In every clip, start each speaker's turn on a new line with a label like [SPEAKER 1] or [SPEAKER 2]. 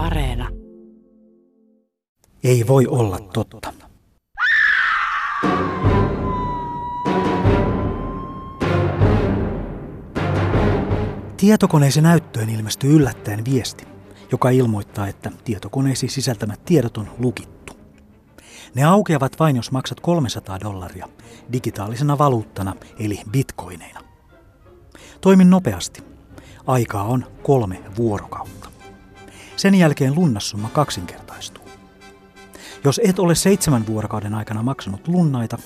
[SPEAKER 1] Areena.
[SPEAKER 2] Ei voi olla totta. Tietokoneisen näyttöön ilmestyy yllättäen viesti, joka ilmoittaa, että tietokoneesi sisältämät tiedot on lukittu. Ne aukeavat vain, jos maksat 300 dollaria digitaalisena valuuttana eli bitcoineina. Toimin nopeasti. Aikaa on kolme vuorokautta. Sen jälkeen lunnassumma kaksinkertaistuu. Jos et ole seitsemän vuorokauden aikana maksanut lunnaita,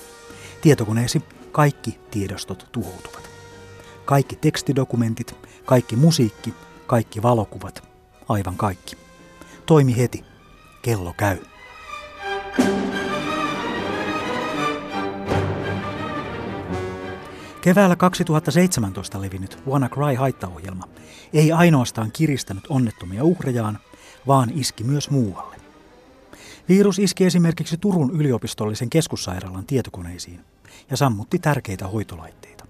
[SPEAKER 2] tietokoneesi kaikki tiedostot tuhoutuvat. Kaikki tekstidokumentit, kaikki musiikki, kaikki valokuvat, aivan kaikki. Toimi heti. Kello käy. Keväällä 2017 levinnyt WannaCry-haittaohjelma ei ainoastaan kiristänyt onnettomia uhrejaan, vaan iski myös muualle. Virus iski esimerkiksi Turun yliopistollisen keskussairaalan tietokoneisiin ja sammutti tärkeitä hoitolaitteita.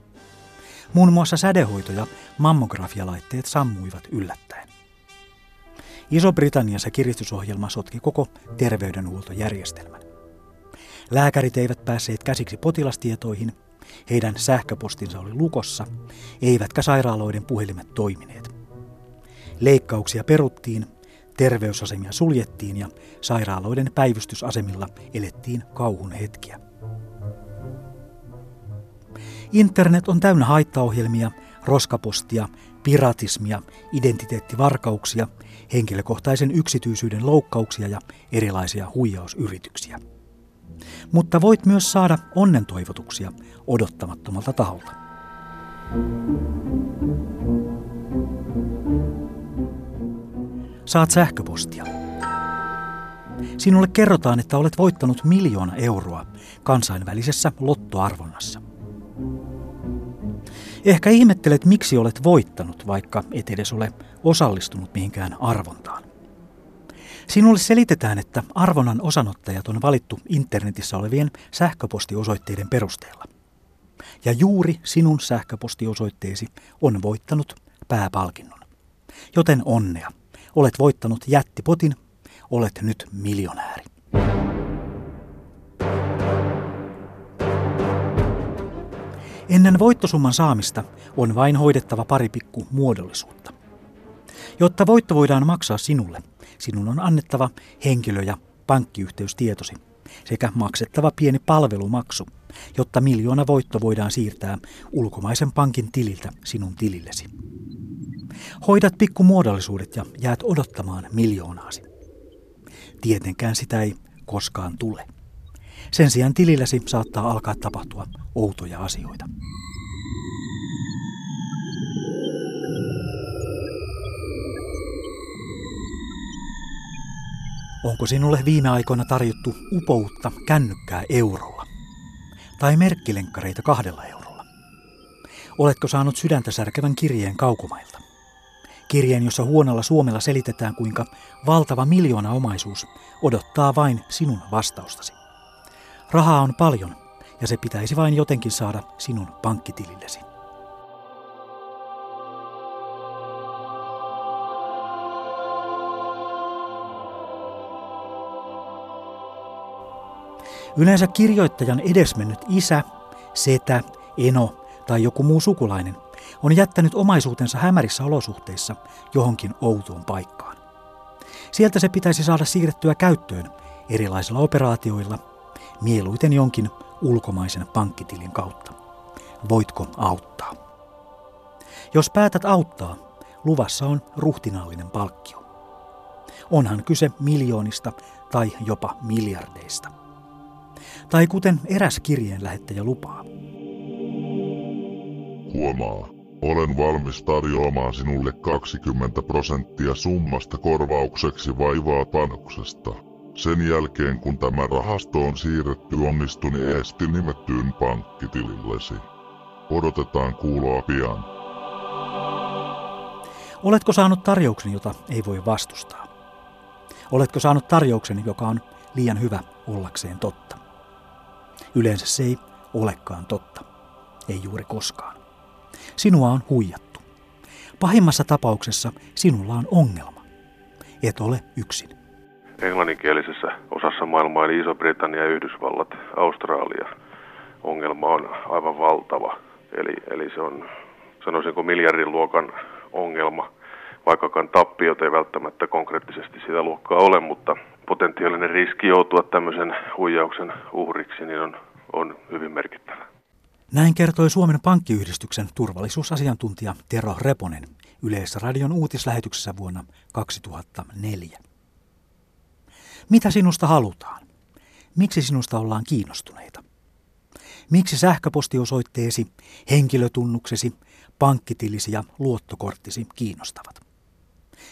[SPEAKER 2] Muun muassa sädehoito- ja mammografialaitteet sammuivat yllättäen. Iso-Britanniassa kiristysohjelma sotki koko terveydenhuoltojärjestelmän. Lääkärit eivät päässeet käsiksi potilastietoihin, heidän sähköpostinsa oli lukossa, eivätkä sairaaloiden puhelimet toimineet. Leikkauksia peruttiin, terveysasemia suljettiin ja sairaaloiden päivystysasemilla elettiin kauhun hetkiä. Internet on täynnä haittaohjelmia, roskapostia, piratismia, identiteettivarkauksia, henkilökohtaisen yksityisyyden loukkauksia ja erilaisia huijausyrityksiä. Mutta voit myös saada onnentoivotuksia odottamattomalta taholta. Saat sähköpostia. Sinulle kerrotaan, että olet voittanut miljoona euroa kansainvälisessä lottoarvonnassa. Ehkä ihmettelet, miksi olet voittanut, vaikka et edes ole osallistunut mihinkään arvontaan. Sinulle selitetään, että arvonnan osanottajat on valittu internetissä olevien sähköpostiosoitteiden perusteella. Ja juuri sinun sähköpostiosoitteesi on voittanut pääpalkinnon. Joten onnea. Olet voittanut jättipotin, olet nyt miljonääri. Ennen voittosumman saamista on vain hoidettava pari pikku muodollisuutta. Jotta voitto voidaan maksaa sinulle, sinun on annettava henkilö- ja pankkiyhteystietosi sekä maksettava pieni palvelumaksu, jotta miljoona voitto voidaan siirtää ulkomaisen pankin tililtä sinun tilillesi. Hoidat pikkumuodollisuudet ja jäät odottamaan miljoonaasi. Tietenkään sitä ei koskaan tule. Sen sijaan tililläsi saattaa alkaa tapahtua outoja asioita. Onko sinulle viime aikoina tarjottu upoutta kännykkää eurolla? Tai merkkilenkkareita kahdella eurolla? Oletko saanut sydäntä särkevän kirjeen kaukomailta? Kirjeen, jossa huonolla suomella selitetään, kuinka valtava miljoona omaisuus odottaa vain sinun vastaustasi. Rahaa on paljon ja se pitäisi vain jotenkin saada sinun pankkitilillesi. Yleensä kirjoittajan edesmennyt isä, setä, eno tai joku muu sukulainen on jättänyt omaisuutensa hämärissä olosuhteissa johonkin outoon paikkaan. Sieltä se pitäisi saada siirrettyä käyttöön erilaisilla operaatioilla, mieluiten jonkin ulkomaisen pankkitilin kautta. Voitko auttaa? Jos päätät auttaa, luvassa on ruhtinaallinen palkkio. Onhan kyse miljoonista tai jopa miljardeista. Tai kuten eräs kirjeen lähettäjä lupaa.
[SPEAKER 3] Huomaa, olen valmis tarjoamaan sinulle 20 prosenttia summasta korvaukseksi vaivaa panoksesta. Sen jälkeen kun tämä rahasto on siirretty onnistuneesti nimettyyn pankkitilillesi. Odotetaan kuuloa pian.
[SPEAKER 2] Oletko saanut tarjouksen, jota ei voi vastustaa? Oletko saanut tarjouksen, joka on liian hyvä ollakseen totta? Yleensä se ei olekaan totta. Ei juuri koskaan. Sinua on huijattu. Pahimmassa tapauksessa sinulla on ongelma. Et ole yksin.
[SPEAKER 1] Englanninkielisessä osassa maailmaa eli Iso-Britannia, Yhdysvallat, Australia ongelma on aivan valtava. Eli, eli se on sanoisinko miljardin luokan ongelma, vaikkakaan tappiot ei välttämättä konkreettisesti sitä luokkaa ole, mutta potentiaalinen riski joutua tämmöisen huijauksen uhriksi niin on, on hyvin merkittävä.
[SPEAKER 2] Näin kertoi Suomen pankkiyhdistyksen turvallisuusasiantuntija Tero Reponen Yleisradion uutislähetyksessä vuonna 2004. Mitä sinusta halutaan? Miksi sinusta ollaan kiinnostuneita? Miksi sähköpostiosoitteesi, henkilötunnuksesi, pankkitilisi ja luottokorttisi kiinnostavat?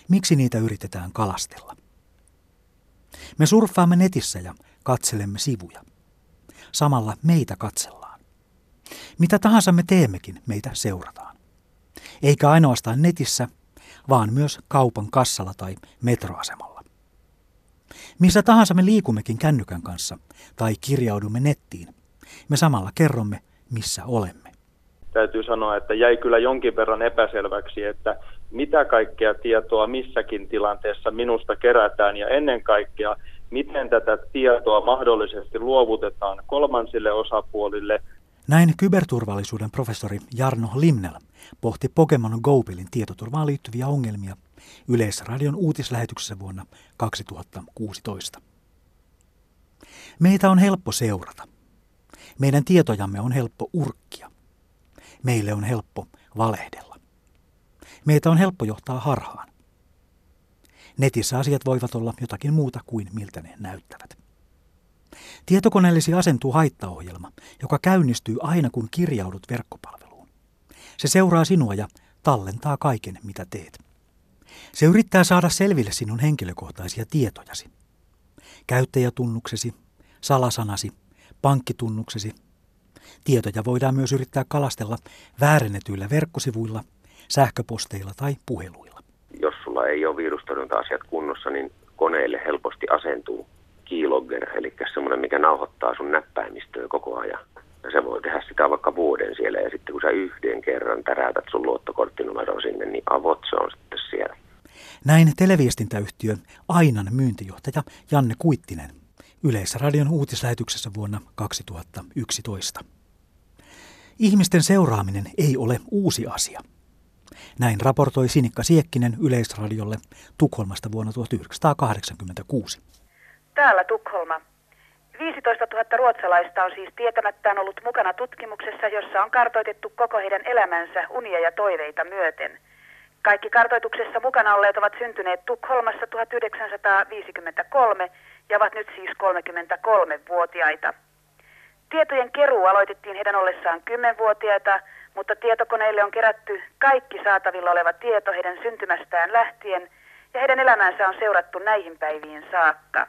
[SPEAKER 2] Miksi niitä yritetään kalastella? Me surffaamme netissä ja katselemme sivuja. Samalla meitä katsellaan. Mitä tahansa me teemmekin, meitä seurataan. Eikä ainoastaan netissä, vaan myös kaupan kassalla tai metroasemalla. Missä tahansa me liikummekin kännykän kanssa tai kirjaudumme nettiin, me samalla kerromme, missä olemme.
[SPEAKER 4] Täytyy sanoa, että jäi kyllä jonkin verran epäselväksi, että mitä kaikkea tietoa missäkin tilanteessa minusta kerätään ja ennen kaikkea, miten tätä tietoa mahdollisesti luovutetaan kolmansille osapuolille.
[SPEAKER 2] Näin kyberturvallisuuden professori Jarno Limnel pohti Pokemon Go-pelin tietoturvaan liittyviä ongelmia Yleisradion uutislähetyksessä vuonna 2016. Meitä on helppo seurata. Meidän tietojamme on helppo urkkia. Meille on helppo valehdella. Meitä on helppo johtaa harhaan. Netissä asiat voivat olla jotakin muuta kuin miltä ne näyttävät. Tietokoneellesi asentuu haittaohjelma, joka käynnistyy aina kun kirjaudut verkkopalveluun. Se seuraa sinua ja tallentaa kaiken, mitä teet. Se yrittää saada selville sinun henkilökohtaisia tietojasi. Käyttäjätunnuksesi, salasanasi, pankkitunnuksesi. Tietoja voidaan myös yrittää kalastella väärennetyillä verkkosivuilla, sähköposteilla tai puheluilla.
[SPEAKER 5] Jos sulla ei ole virustorjunta-asiat kunnossa, niin koneelle helposti asentuu keylogger, eli semmoinen, mikä nauhoittaa sun näppäimistöä koko ajan. Ja se voi tehdä sitä vaikka vuoden siellä, ja sitten kun sä yhden kerran täräytät sun luottokorttinumeron sinne, niin avot se on sitten siellä.
[SPEAKER 2] Näin televiestintäyhtiö Ainan myyntijohtaja Janne Kuittinen Yleisradion uutislähetyksessä vuonna 2011. Ihmisten seuraaminen ei ole uusi asia. Näin raportoi Sinikka Siekkinen Yleisradiolle Tukholmasta vuonna 1986.
[SPEAKER 6] Täällä Tukholma. 15 000 ruotsalaista on siis tietämättään ollut mukana tutkimuksessa, jossa on kartoitettu koko heidän elämänsä unia ja toiveita myöten. Kaikki kartoituksessa mukana olleet ovat syntyneet Tukholmassa 1953 ja ovat nyt siis 33-vuotiaita. Tietojen keruu aloitettiin heidän ollessaan 10-vuotiaita, mutta tietokoneille on kerätty kaikki saatavilla oleva tieto heidän syntymästään lähtien ja heidän elämänsä on seurattu näihin päiviin saakka.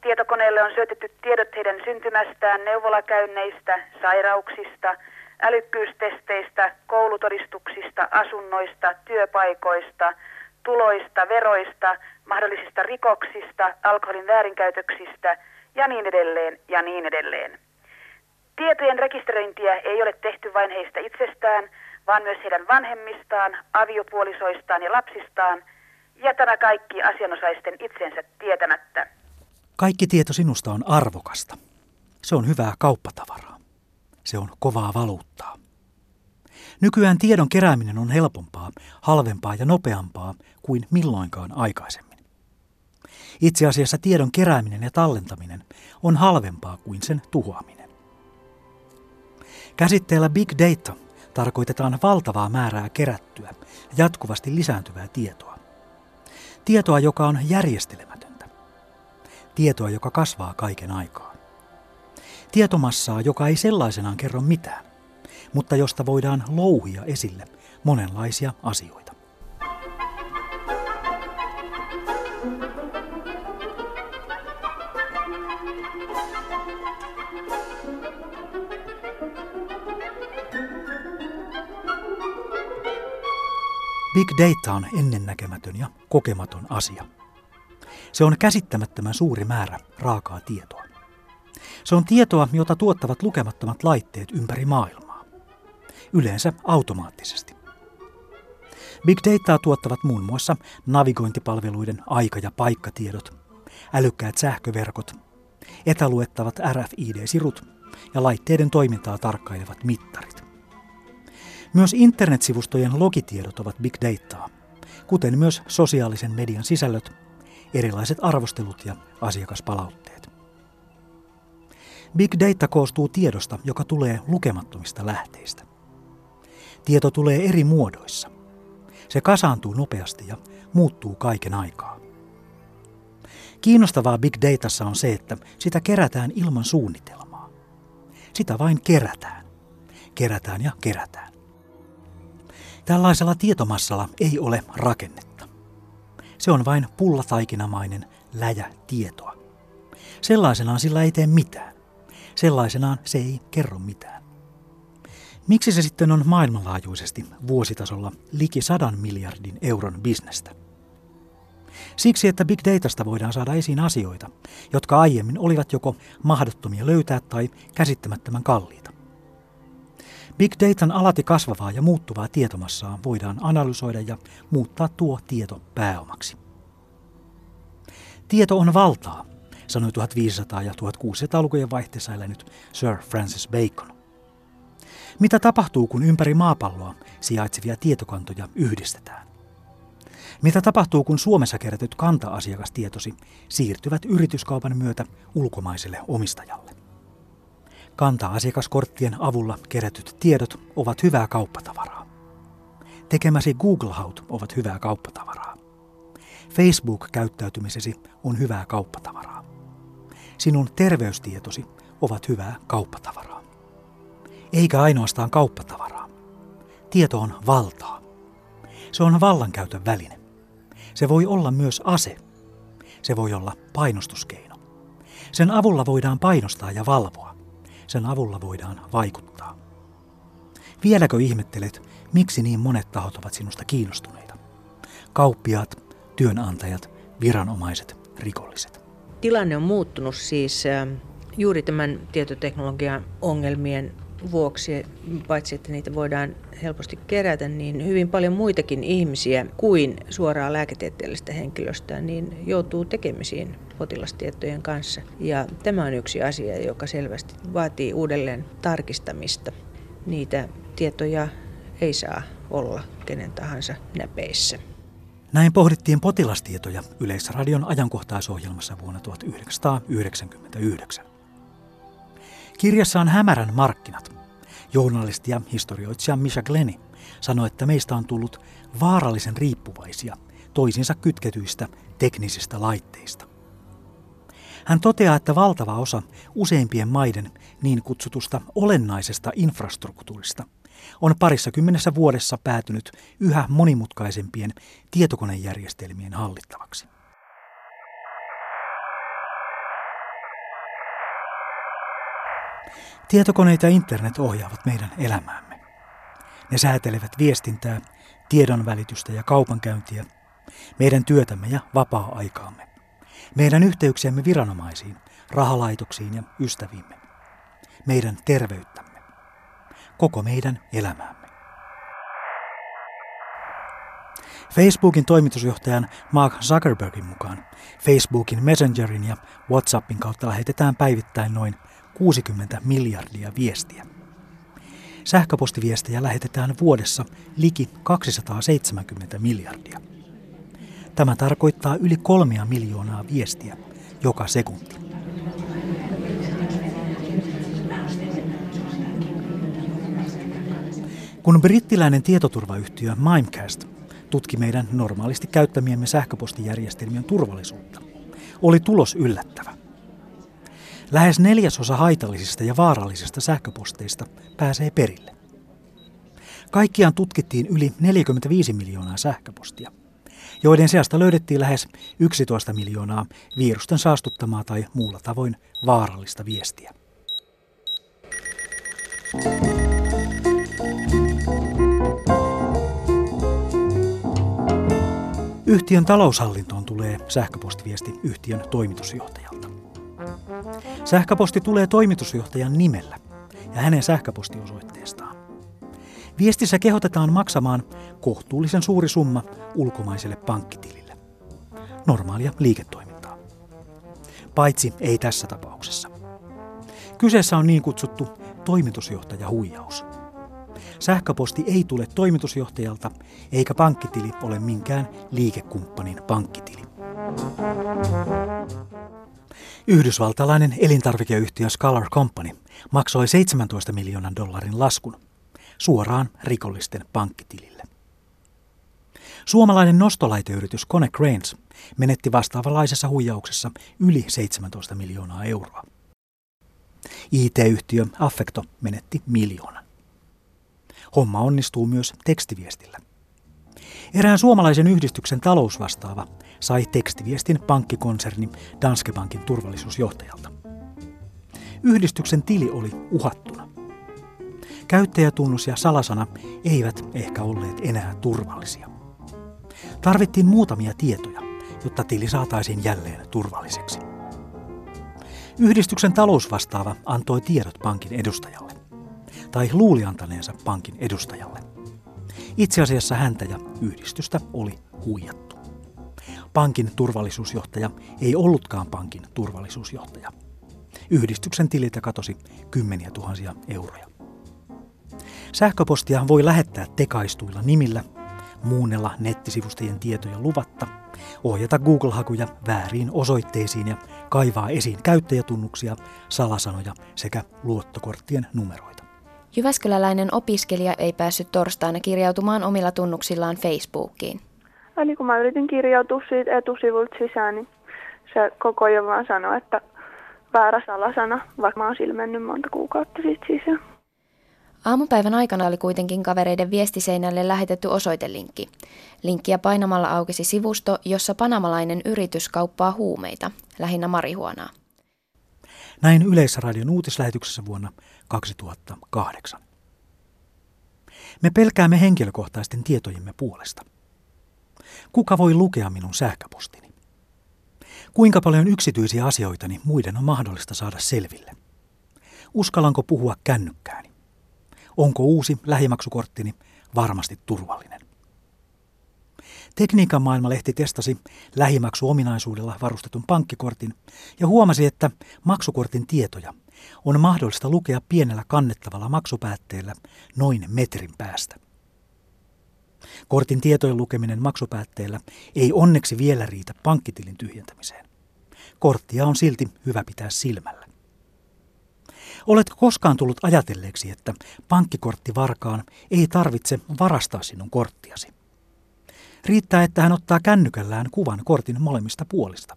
[SPEAKER 6] Tietokoneelle on syötetty tiedot heidän syntymästään neuvolakäynneistä, sairauksista, älykkyystesteistä, koulutodistuksista, asunnoista, työpaikoista, tuloista, veroista, mahdollisista rikoksista, alkoholin väärinkäytöksistä ja niin edelleen ja niin edelleen. Tietojen rekisteröintiä ei ole tehty vain heistä itsestään, vaan myös heidän vanhemmistaan, aviopuolisoistaan ja lapsistaan, ja tämä kaikki asianosaisten itsensä tietämättä.
[SPEAKER 2] Kaikki tieto sinusta on arvokasta. Se on hyvää kauppatavaraa. Se on kovaa valuuttaa. Nykyään tiedon kerääminen on helpompaa, halvempaa ja nopeampaa kuin milloinkaan aikaisemmin. Itse asiassa tiedon kerääminen ja tallentaminen on halvempaa kuin sen tuhoaminen. Käsitteellä big data tarkoitetaan valtavaa määrää kerättyä ja jatkuvasti lisääntyvää tietoa. Tietoa, joka on järjestelemätöntä. Tietoa, joka kasvaa kaiken aikaa. Tietomassaa, joka ei sellaisenaan kerro mitään, mutta josta voidaan louhia esille monenlaisia asioita. Big data on ennennäkemätön ja kokematon asia. Se on käsittämättömän suuri määrä raakaa tietoa. Se on tietoa, jota tuottavat lukemattomat laitteet ympäri maailmaa. Yleensä automaattisesti. Big Dataa tuottavat muun muassa navigointipalveluiden aika- ja paikkatiedot, älykkäät sähköverkot, etäluettavat RFID-sirut ja laitteiden toimintaa tarkkailevat mittarit. Myös internetsivustojen logitiedot ovat big dataa, kuten myös sosiaalisen median sisällöt, erilaiset arvostelut ja asiakaspalautteet. Big data koostuu tiedosta, joka tulee lukemattomista lähteistä. Tieto tulee eri muodoissa. Se kasaantuu nopeasti ja muuttuu kaiken aikaa. Kiinnostavaa big datassa on se, että sitä kerätään ilman suunnitelmaa. Sitä vain kerätään. Kerätään ja kerätään. Tällaisella tietomassalla ei ole rakennetta. Se on vain pullataikinamainen läjä tietoa. Sellaisenaan sillä ei tee mitään. Sellaisenaan se ei kerro mitään. Miksi se sitten on maailmanlaajuisesti vuositasolla liki sadan miljardin euron bisnestä? Siksi, että big datasta voidaan saada esiin asioita, jotka aiemmin olivat joko mahdottomia löytää tai käsittämättömän kalliita. Big Datan alati kasvavaa ja muuttuvaa tietomassaa voidaan analysoida ja muuttaa tuo tieto pääomaksi. Tieto on valtaa, sanoi 1500- ja 1600-lukujen vaihteessa elänyt Sir Francis Bacon. Mitä tapahtuu, kun ympäri maapalloa sijaitsevia tietokantoja yhdistetään? Mitä tapahtuu, kun Suomessa kerätyt kanta-asiakastietosi siirtyvät yrityskaupan myötä ulkomaiselle omistajalle? Kanta-asiakaskorttien avulla kerätyt tiedot ovat hyvää kauppatavaraa. Tekemäsi Google-haut ovat hyvää kauppatavaraa. Facebook-käyttäytymisesi on hyvää kauppatavaraa. Sinun terveystietosi ovat hyvää kauppatavaraa. Eikä ainoastaan kauppatavaraa. Tieto on valtaa. Se on vallankäytön väline. Se voi olla myös ase. Se voi olla painostuskeino. Sen avulla voidaan painostaa ja valvoa. Sen avulla voidaan vaikuttaa. Vieläkö ihmettelet, miksi niin monet tahot ovat sinusta kiinnostuneita? Kauppiaat, työnantajat, viranomaiset, rikolliset.
[SPEAKER 7] Tilanne on muuttunut siis juuri tämän tietoteknologian ongelmien vuoksi, paitsi että niitä voidaan helposti kerätä, niin hyvin paljon muitakin ihmisiä kuin suoraa lääketieteellistä henkilöstöä niin joutuu tekemisiin potilastietojen kanssa. Ja tämä on yksi asia, joka selvästi vaatii uudelleen tarkistamista. Niitä tietoja ei saa olla kenen tahansa näpeissä.
[SPEAKER 2] Näin pohdittiin potilastietoja Yleisradion ajankohtaisohjelmassa vuonna 1999. Kirjassaan Hämärän markkinat journalisti ja historioitsija Misha Glenny sanoi, että meistä on tullut vaarallisen riippuvaisia toisinsa kytketyistä teknisistä laitteista. Hän toteaa, että valtava osa useimpien maiden niin kutsutusta olennaisesta infrastruktuurista on parissa kymmenessä vuodessa päätynyt yhä monimutkaisempien tietokonejärjestelmien hallittavaksi. Tietokoneet ja internet ohjaavat meidän elämäämme. Ne säätelevät viestintää, tiedonvälitystä ja kaupankäyntiä, meidän työtämme ja vapaa-aikaamme, meidän yhteyksiämme viranomaisiin, rahalaitoksiin ja ystäviimme, meidän terveyttämme, koko meidän elämäämme. Facebookin toimitusjohtajan Mark Zuckerbergin mukaan Facebookin Messengerin ja WhatsAppin kautta lähetetään päivittäin noin 60 miljardia viestiä. Sähköpostiviestejä lähetetään vuodessa liki 270 miljardia. Tämä tarkoittaa yli kolmea miljoonaa viestiä joka sekunti. Kun brittiläinen tietoturvayhtiö Mimecast tutki meidän normaalisti käyttämiemme sähköpostijärjestelmien turvallisuutta, oli tulos yllättävä. Lähes neljäsosa haitallisista ja vaarallisista sähköposteista pääsee perille. Kaikkiaan tutkittiin yli 45 miljoonaa sähköpostia, joiden seasta löydettiin lähes 11 miljoonaa virusten saastuttamaa tai muulla tavoin vaarallista viestiä. Yhtiön taloushallintoon tulee sähköpostiviesti yhtiön toimitusjohtajalta. Sähköposti tulee toimitusjohtajan nimellä ja hänen sähköpostiosoitteestaan. Viestissä kehotetaan maksamaan kohtuullisen suuri summa ulkomaiselle pankkitilille. Normaalia liiketoimintaa. Paitsi ei tässä tapauksessa. Kyseessä on niin kutsuttu toimitusjohtajahuijaus. Sähköposti ei tule toimitusjohtajalta, eikä pankkitili ole minkään liikekumppanin pankkitili. Yhdysvaltalainen elintarvikeyhtiö Scholar Company maksoi 17 miljoonan dollarin laskun suoraan rikollisten pankkitilille. Suomalainen nostolaiteyritys Kone Cranes menetti vastaavanlaisessa huijauksessa yli 17 miljoonaa euroa. IT-yhtiö Affecto menetti miljoonan. Homma onnistuu myös tekstiviestillä. Erään suomalaisen yhdistyksen talousvastaava sai tekstiviestin pankkikonserni Danske Bankin turvallisuusjohtajalta. Yhdistyksen tili oli uhattuna. Käyttäjätunnus ja salasana eivät ehkä olleet enää turvallisia. Tarvittiin muutamia tietoja, jotta tili saataisiin jälleen turvalliseksi. Yhdistyksen talousvastaava antoi tiedot pankin edustajalle, tai luuli antaneensa pankin edustajalle. Itse asiassa häntä ja yhdistystä oli huijattu. Pankin turvallisuusjohtaja ei ollutkaan pankin turvallisuusjohtaja. Yhdistyksen tililtä katosi kymmeniä tuhansia euroja. Sähköpostia voi lähettää tekaistuilla nimillä, muunnella nettisivustajien tietoja luvatta, ohjata Google-hakuja vääriin osoitteisiin ja kaivaa esiin käyttäjätunnuksia, salasanoja sekä luottokorttien numeroita.
[SPEAKER 8] Jyväskyläläinen opiskelija ei päässyt torstaina kirjautumaan omilla tunnuksillaan Facebookiin.
[SPEAKER 9] Eli kun mä yritin kirjautua siitä etusivulta sisään, niin se koko ajan vaan sanoi, että väärä salasana, vaikka mä oon silmennyt monta kuukautta siitä sisään.
[SPEAKER 8] Aamupäivän aikana oli kuitenkin kavereiden viestiseinälle lähetetty osoitelinkki. Linkkiä painamalla aukesi sivusto, jossa panamalainen yritys kauppaa huumeita, lähinnä marihuonaa.
[SPEAKER 2] Näin Yleisradion uutislähetyksessä vuonna 2008. Me pelkäämme henkilökohtaisten tietojemme puolesta. Kuka voi lukea minun sähköpostini? Kuinka paljon yksityisiä asioitani muiden on mahdollista saada selville? Uskallanko puhua kännykkääni? Onko uusi lähimaksukorttini varmasti turvallinen? Tekniikan maailmalehti testasi lähimaksuominaisuudella varustetun pankkikortin ja huomasi, että maksukortin tietoja on mahdollista lukea pienellä kannettavalla maksupäätteellä noin metrin päästä. Kortin tietojen lukeminen maksupäätteellä ei onneksi vielä riitä pankkitilin tyhjentämiseen. Korttia on silti hyvä pitää silmällä. Oletko koskaan tullut ajatelleeksi, että pankkikorttivarkaan ei tarvitse varastaa sinun korttiasi? Riittää, että hän ottaa kännykällään kuvan kortin molemmista puolista.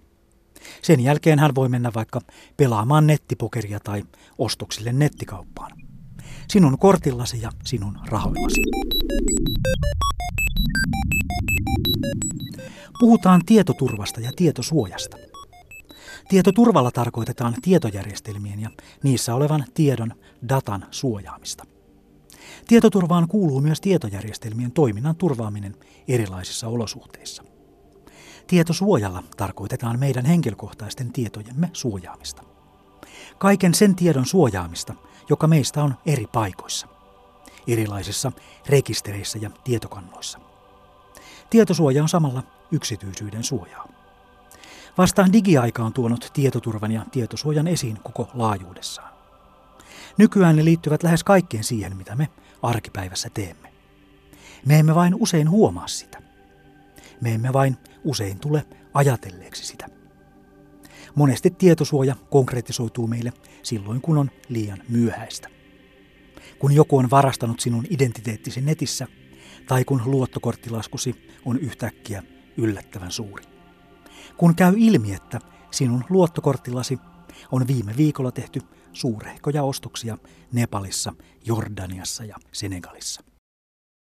[SPEAKER 2] Sen jälkeen hän voi mennä vaikka pelaamaan nettipokeria tai ostoksille nettikauppaan. Sinun kortillasi ja sinun rahoillasi. Puhutaan tietoturvasta ja tietosuojasta. Tietoturvalla tarkoitetaan tietojärjestelmien ja niissä olevan tiedon, datan suojaamista. Tietoturvaan kuuluu myös tietojärjestelmien toiminnan turvaaminen erilaisissa olosuhteissa. Tietosuojalla tarkoitetaan meidän henkilökohtaisten tietojemme suojaamista. Kaiken sen tiedon suojaamista, joka meistä on eri paikoissa, erilaisissa rekistereissä ja tietokannoissa. Tietosuoja on samalla yksityisyyden suojaa. Vastaan digiaika on tuonut tietoturvan ja tietosuojan esiin koko laajuudessaan. Nykyään ne liittyvät lähes kaikkeen siihen, mitä me arkipäivässä teemme. Me emme vain usein huomaa sitä. Me emme vain usein tule ajatelleeksi sitä. Monesti tietosuoja konkretisoituu meille silloin, kun on liian myöhäistä. Kun joku on varastanut sinun identiteettisi netissä, tai kun luottokorttilaskusi on yhtäkkiä yllättävän suuri. Kun käy ilmi, että sinun luottokorttillasi on viime viikolla tehty suurehkoja ostoksia Nepalissa, Jordaniassa ja Senegalissa.